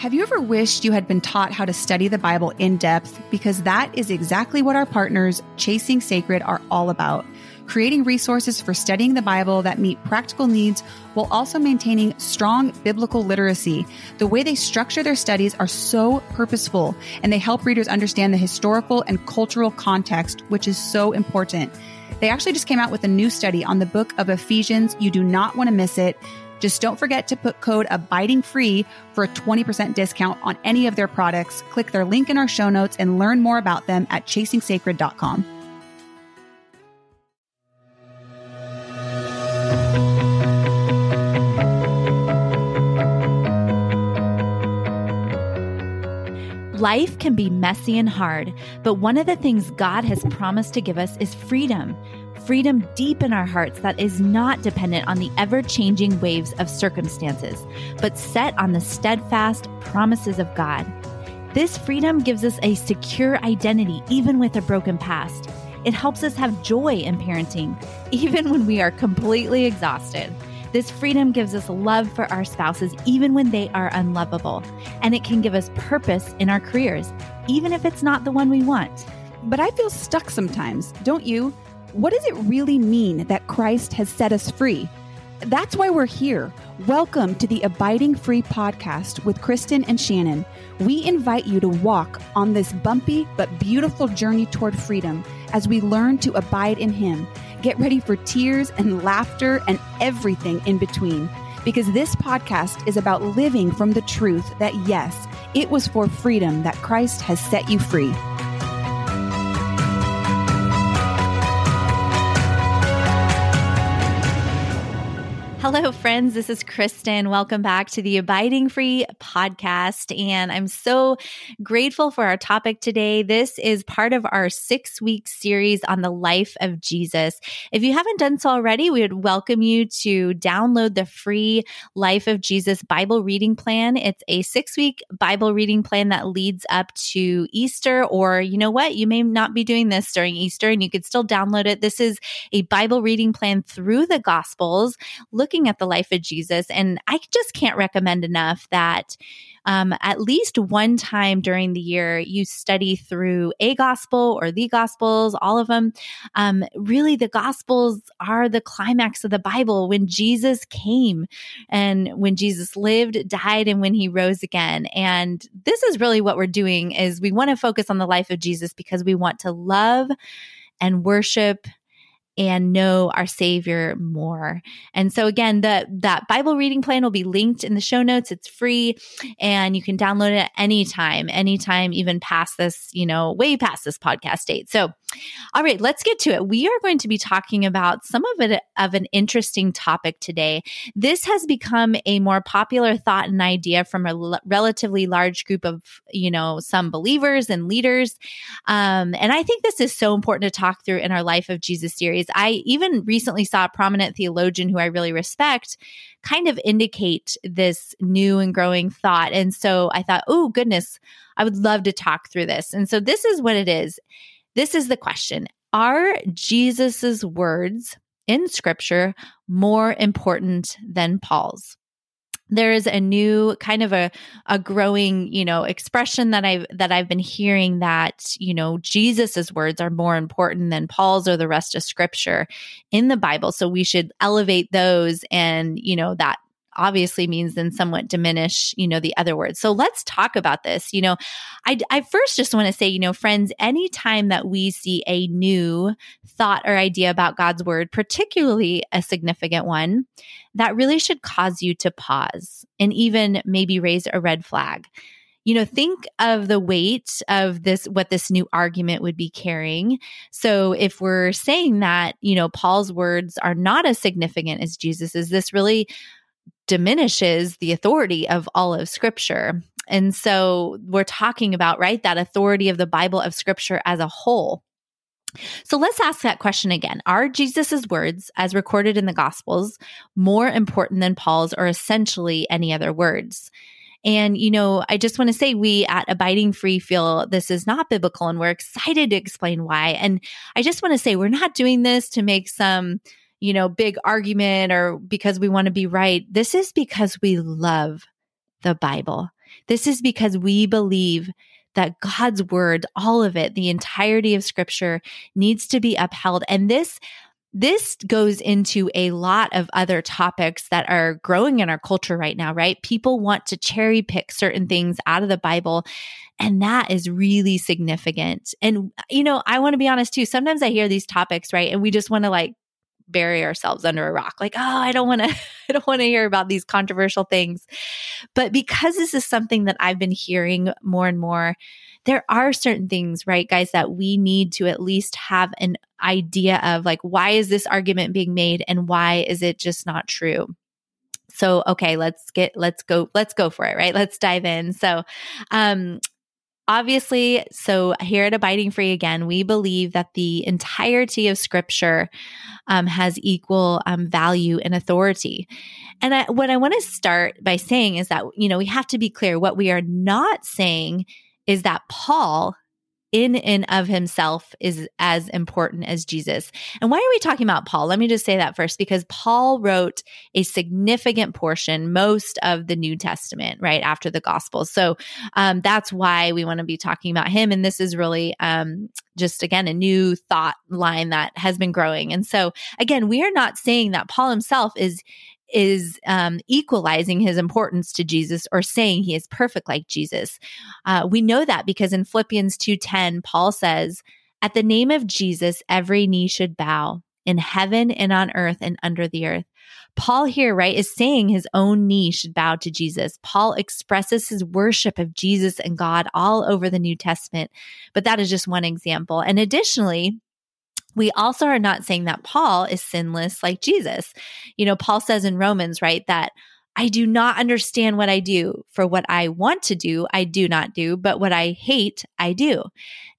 Have you ever wished you had been taught how to study the Bible in depth? Because that is exactly what our partners, Chasing Sacred, are all about. Creating resources for studying the Bible that meet practical needs while also maintaining strong biblical literacy. The way they structure their studies are so purposeful and they help readers understand the historical and cultural context, which is so important. They actually just came out with a new study on the book of Ephesians. You do not want to miss it. Just don't forget to put code abiding free for a 20% discount on any of their products. Click their link in our show notes and learn more about them at chasingsacred.com. Life can be messy and hard, but one of the things God has promised to give us is freedom freedom deep in our hearts that is not dependent on the ever changing waves of circumstances, but set on the steadfast promises of God. This freedom gives us a secure identity, even with a broken past. It helps us have joy in parenting, even when we are completely exhausted. This freedom gives us love for our spouses, even when they are unlovable. And it can give us purpose in our careers, even if it's not the one we want. But I feel stuck sometimes, don't you? What does it really mean that Christ has set us free? That's why we're here. Welcome to the Abiding Free podcast with Kristen and Shannon. We invite you to walk on this bumpy but beautiful journey toward freedom as we learn to abide in Him. Get ready for tears and laughter and everything in between. Because this podcast is about living from the truth that, yes, it was for freedom that Christ has set you free. Friends. This is Kristen. Welcome back to the Abiding Free podcast. And I'm so grateful for our topic today. This is part of our six week series on the life of Jesus. If you haven't done so already, we would welcome you to download the free Life of Jesus Bible reading plan. It's a six week Bible reading plan that leads up to Easter, or you know what? You may not be doing this during Easter and you could still download it. This is a Bible reading plan through the Gospels. Looking at the life of Jesus. And I just can't recommend enough that um, at least one time during the year you study through a gospel or the gospels, all of them. Um, really, the gospels are the climax of the Bible when Jesus came and when Jesus lived, died, and when he rose again. And this is really what we're doing is we want to focus on the life of Jesus because we want to love and worship and know our savior more. And so again, the that Bible reading plan will be linked in the show notes. It's free and you can download it anytime, anytime even past this, you know, way past this podcast date. So all right, let's get to it. We are going to be talking about some of it of an interesting topic today. This has become a more popular thought and idea from a l- relatively large group of, you know, some believers and leaders. Um, and I think this is so important to talk through in our Life of Jesus series. I even recently saw a prominent theologian who I really respect kind of indicate this new and growing thought. And so I thought, oh, goodness, I would love to talk through this. And so this is what it is this is the question Are Jesus's words in scripture more important than Paul's? there is a new kind of a a growing you know expression that i've that i've been hearing that you know jesus's words are more important than paul's or the rest of scripture in the bible so we should elevate those and you know that obviously means then somewhat diminish, you know, the other words. So let's talk about this. You know, I, I first just want to say, you know, friends, anytime that we see a new thought or idea about God's word, particularly a significant one, that really should cause you to pause and even maybe raise a red flag you know think of the weight of this what this new argument would be carrying so if we're saying that you know paul's words are not as significant as jesus's this really diminishes the authority of all of scripture. And so we're talking about, right, that authority of the Bible of scripture as a whole. So let's ask that question again. Are Jesus's words, as recorded in the Gospels, more important than Paul's or essentially any other words? And, you know, I just want to say we at Abiding Free feel this is not biblical and we're excited to explain why. And I just want to say we're not doing this to make some you know, big argument or because we want to be right. This is because we love the Bible. This is because we believe that God's word, all of it, the entirety of scripture needs to be upheld. And this this goes into a lot of other topics that are growing in our culture right now, right? People want to cherry pick certain things out of the Bible. And that is really significant. And, you know, I want to be honest too. Sometimes I hear these topics, right? And we just want to like bury ourselves under a rock. Like oh i don't want to i don't want to hear about these controversial things. But because this is something that i've been hearing more and more there are certain things right guys that we need to at least have an idea of like why is this argument being made and why is it just not true? So okay let's get let's go let's go for it right? Let's dive in. So um obviously, so here at Abiding Free again, we believe that the entirety of Scripture um, has equal um, value and authority. And I, what I want to start by saying is that, you know, we have to be clear what we are not saying is that Paul in and of himself is as important as Jesus. And why are we talking about Paul? Let me just say that first because Paul wrote a significant portion, most of the New Testament, right after the Gospels. So um, that's why we want to be talking about him. And this is really um, just, again, a new thought line that has been growing. And so, again, we are not saying that Paul himself is is um, equalizing his importance to Jesus or saying he is perfect like Jesus. Uh, we know that because in Philippians 2:10, Paul says, "At the name of Jesus, every knee should bow in heaven and on earth and under the earth." Paul here, right, is saying his own knee should bow to Jesus. Paul expresses his worship of Jesus and God all over the New Testament, but that is just one example. And additionally, we also are not saying that Paul is sinless like Jesus. You know, Paul says in Romans, right, that I do not understand what I do. For what I want to do, I do not do, but what I hate, I do.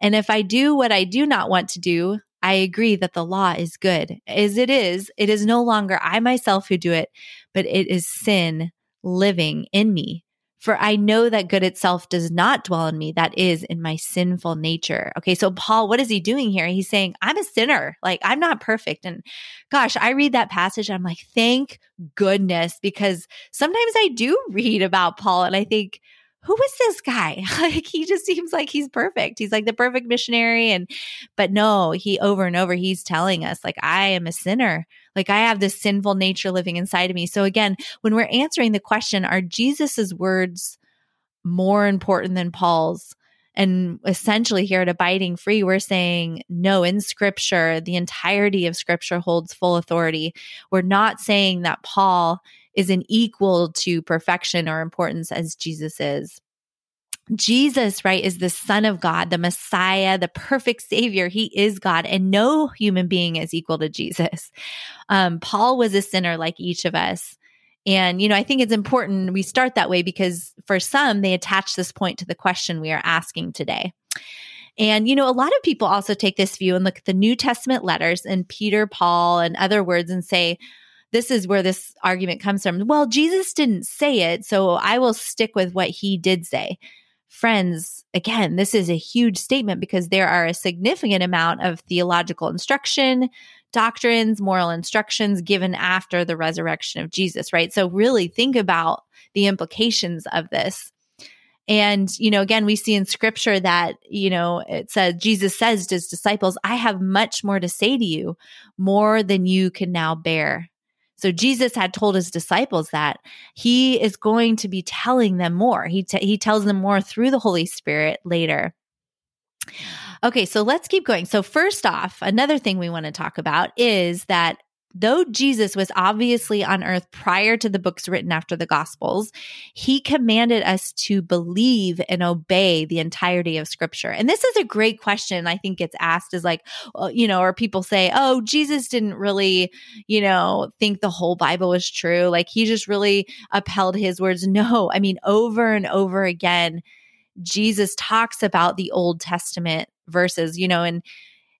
And if I do what I do not want to do, I agree that the law is good. As it is, it is no longer I myself who do it, but it is sin living in me. For I know that good itself does not dwell in me, that is in my sinful nature. Okay, so Paul, what is he doing here? He's saying, I'm a sinner. Like, I'm not perfect. And gosh, I read that passage, I'm like, thank goodness, because sometimes I do read about Paul and I think, who is this guy? like he just seems like he's perfect. He's like the perfect missionary and but no, he over and over he's telling us like I am a sinner. Like I have this sinful nature living inside of me. So again, when we're answering the question, are Jesus's words more important than Paul's? And essentially, here at Abiding Free, we're saying no, in scripture, the entirety of scripture holds full authority. We're not saying that Paul is an equal to perfection or importance as Jesus is. Jesus, right, is the Son of God, the Messiah, the perfect Savior. He is God, and no human being is equal to Jesus. Um, Paul was a sinner like each of us. And, you know, I think it's important we start that way because for some, they attach this point to the question we are asking today. And, you know, a lot of people also take this view and look at the New Testament letters and Peter, Paul, and other words and say, this is where this argument comes from. Well, Jesus didn't say it, so I will stick with what he did say. Friends, again, this is a huge statement because there are a significant amount of theological instruction, doctrines, moral instructions given after the resurrection of Jesus, right? So, really think about the implications of this. And, you know, again, we see in scripture that, you know, it said, Jesus says to his disciples, I have much more to say to you, more than you can now bear. So Jesus had told his disciples that he is going to be telling them more. He, t- he tells them more through the Holy Spirit later. Okay, so let's keep going. So, first off, another thing we want to talk about is that though Jesus was obviously on earth prior to the books written after the Gospels, he commanded us to believe and obey the entirety of Scripture. And this is a great question. I think gets asked is like, uh, you know, or people say, oh, Jesus didn't really, you know, think the whole Bible was true. Like he just really upheld his words. No, I mean, over and over again, Jesus talks about the Old Testament verses, you know, and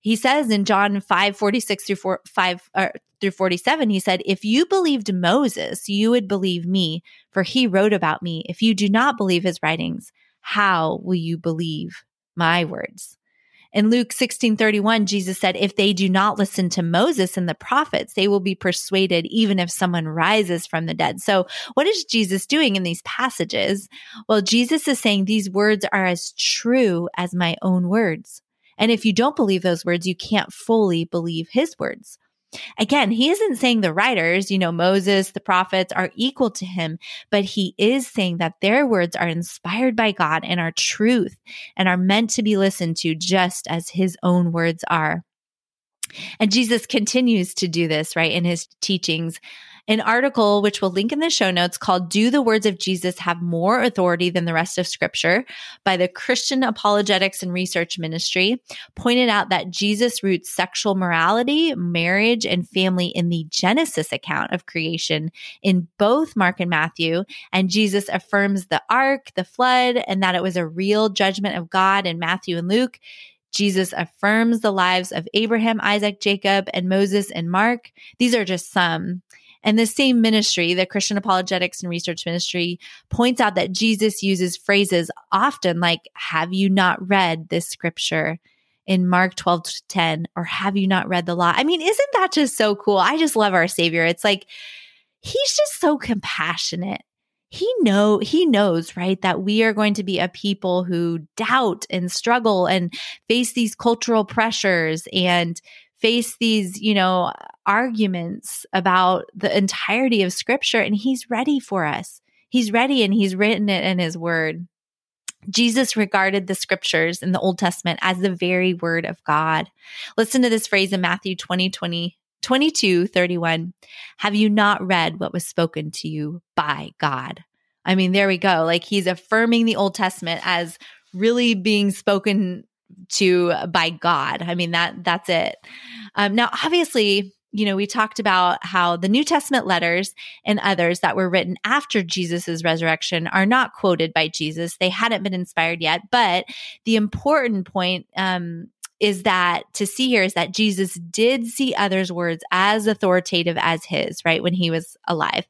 he says in John 5 46 through 4, 5 uh, through 47, he said, If you believed Moses, you would believe me, for he wrote about me. If you do not believe his writings, how will you believe my words? In Luke 16 31, Jesus said, If they do not listen to Moses and the prophets, they will be persuaded even if someone rises from the dead. So, what is Jesus doing in these passages? Well, Jesus is saying these words are as true as my own words. And if you don't believe those words, you can't fully believe his words. Again, he isn't saying the writers, you know, Moses, the prophets are equal to him, but he is saying that their words are inspired by God and are truth and are meant to be listened to just as his own words are. And Jesus continues to do this, right, in his teachings an article, which we'll link in the show notes, called Do the Words of Jesus Have More Authority Than the Rest of Scripture by the Christian Apologetics and Research Ministry, pointed out that Jesus roots sexual morality, marriage, and family in the Genesis account of creation in both Mark and Matthew. And Jesus affirms the ark, the flood, and that it was a real judgment of God in Matthew and Luke. Jesus affirms the lives of Abraham, Isaac, Jacob, and Moses and Mark. These are just some. And the same ministry, the Christian Apologetics and Research Ministry, points out that Jesus uses phrases often like, Have you not read this scripture? in Mark 12 to 10, or have you not read the law? I mean, isn't that just so cool? I just love our Savior. It's like, he's just so compassionate. He know he knows, right, that we are going to be a people who doubt and struggle and face these cultural pressures and face these, you know, arguments about the entirety of scripture and he's ready for us. He's ready and he's written it in his word. Jesus regarded the scriptures in the Old Testament as the very word of God. Listen to this phrase in Matthew 20, 20 22, 31. Have you not read what was spoken to you by God? I mean, there we go. Like he's affirming the Old Testament as really being spoken to by God. I mean that that's it. Um, now, obviously, you know, we talked about how the New Testament letters and others that were written after Jesus's resurrection are not quoted by Jesus. They hadn't been inspired yet. But the important point um, is that to see here is that Jesus did see others' words as authoritative as his, right, when he was alive.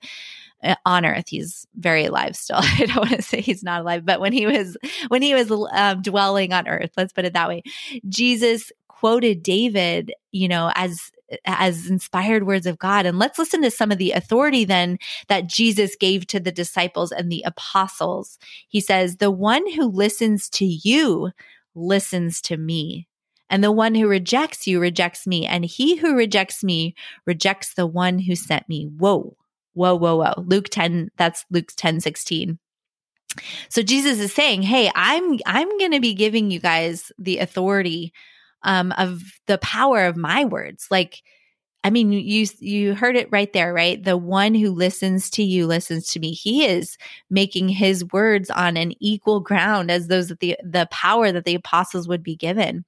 Uh, on earth he's very alive still. I don't want to say he's not alive but when he was when he was um, dwelling on earth let's put it that way jesus quoted david you know as as inspired words of god. And let's listen to some of the authority then that jesus gave to the disciples and the apostles. He says the one who listens to you listens to me and the one who rejects you rejects me and he who rejects me rejects the one who sent me. Whoa Whoa, whoa, whoa. Luke 10, that's Luke 10, 16. So Jesus is saying, Hey, I'm, I'm to be giving you guys the authority, um, of the power of my words. Like, I mean, you you heard it right there, right? The one who listens to you listens to me. He is making his words on an equal ground as those that the the power that the apostles would be given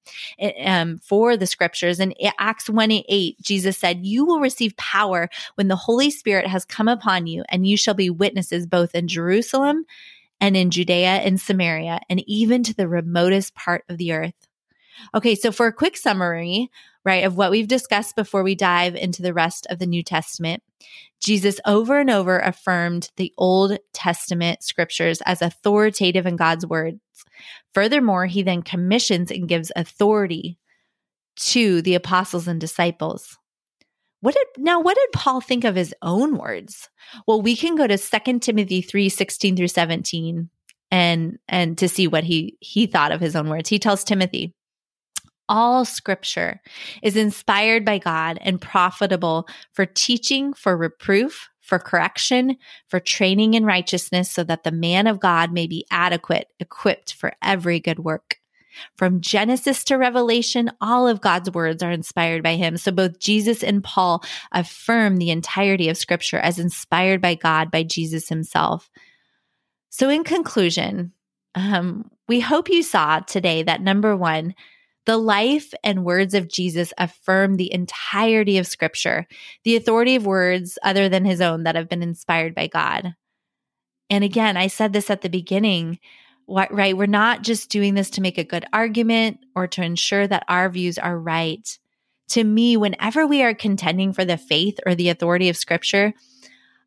um, for the scriptures. In Acts one eight, Jesus said, "You will receive power when the Holy Spirit has come upon you, and you shall be witnesses both in Jerusalem and in Judea and Samaria, and even to the remotest part of the earth." Okay, so for a quick summary, right, of what we've discussed before we dive into the rest of the New Testament, Jesus over and over affirmed the Old Testament scriptures as authoritative in God's words. Furthermore, he then commissions and gives authority to the apostles and disciples. What did now what did Paul think of his own words? Well, we can go to 2 Timothy 3, 16 through 17 and and to see what he he thought of his own words. He tells Timothy, all scripture is inspired by God and profitable for teaching, for reproof, for correction, for training in righteousness, so that the man of God may be adequate, equipped for every good work. From Genesis to Revelation, all of God's words are inspired by him. So both Jesus and Paul affirm the entirety of scripture as inspired by God by Jesus himself. So in conclusion, um, we hope you saw today that number one, the life and words of Jesus affirm the entirety of scripture, the authority of words other than his own that have been inspired by God. And again, I said this at the beginning, right? We're not just doing this to make a good argument or to ensure that our views are right. To me, whenever we are contending for the faith or the authority of scripture,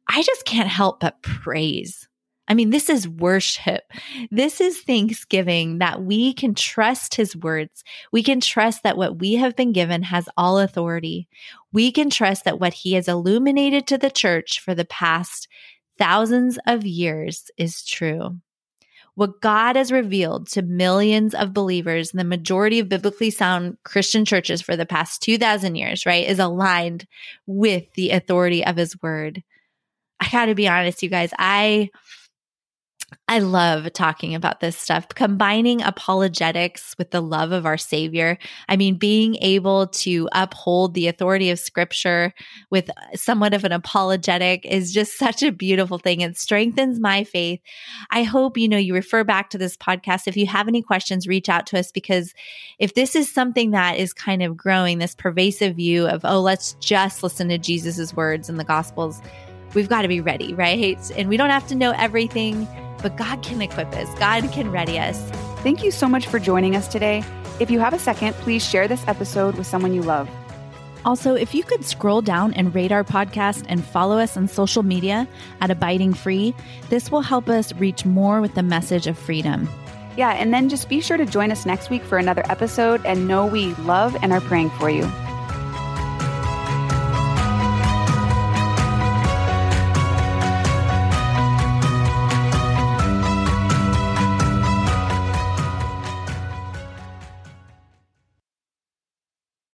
I just can't help but praise. I mean, this is worship. This is thanksgiving that we can trust his words. We can trust that what we have been given has all authority. We can trust that what he has illuminated to the church for the past thousands of years is true. What God has revealed to millions of believers in the majority of biblically sound Christian churches for the past 2000 years, right, is aligned with the authority of his word. I got to be honest, you guys, I I love talking about this stuff, combining apologetics with the love of our Savior. I mean, being able to uphold the authority of Scripture with somewhat of an apologetic is just such a beautiful thing. It strengthens my faith. I hope, you know, you refer back to this podcast. If you have any questions, reach out to us because if this is something that is kind of growing, this pervasive view of, oh, let's just listen to Jesus's words and the Gospels, we've got to be ready, right? And we don't have to know everything but God can equip us, God can ready us. Thank you so much for joining us today. If you have a second, please share this episode with someone you love. Also, if you could scroll down and rate our podcast and follow us on social media at Abiding Free, this will help us reach more with the message of freedom. Yeah, and then just be sure to join us next week for another episode and know we love and are praying for you.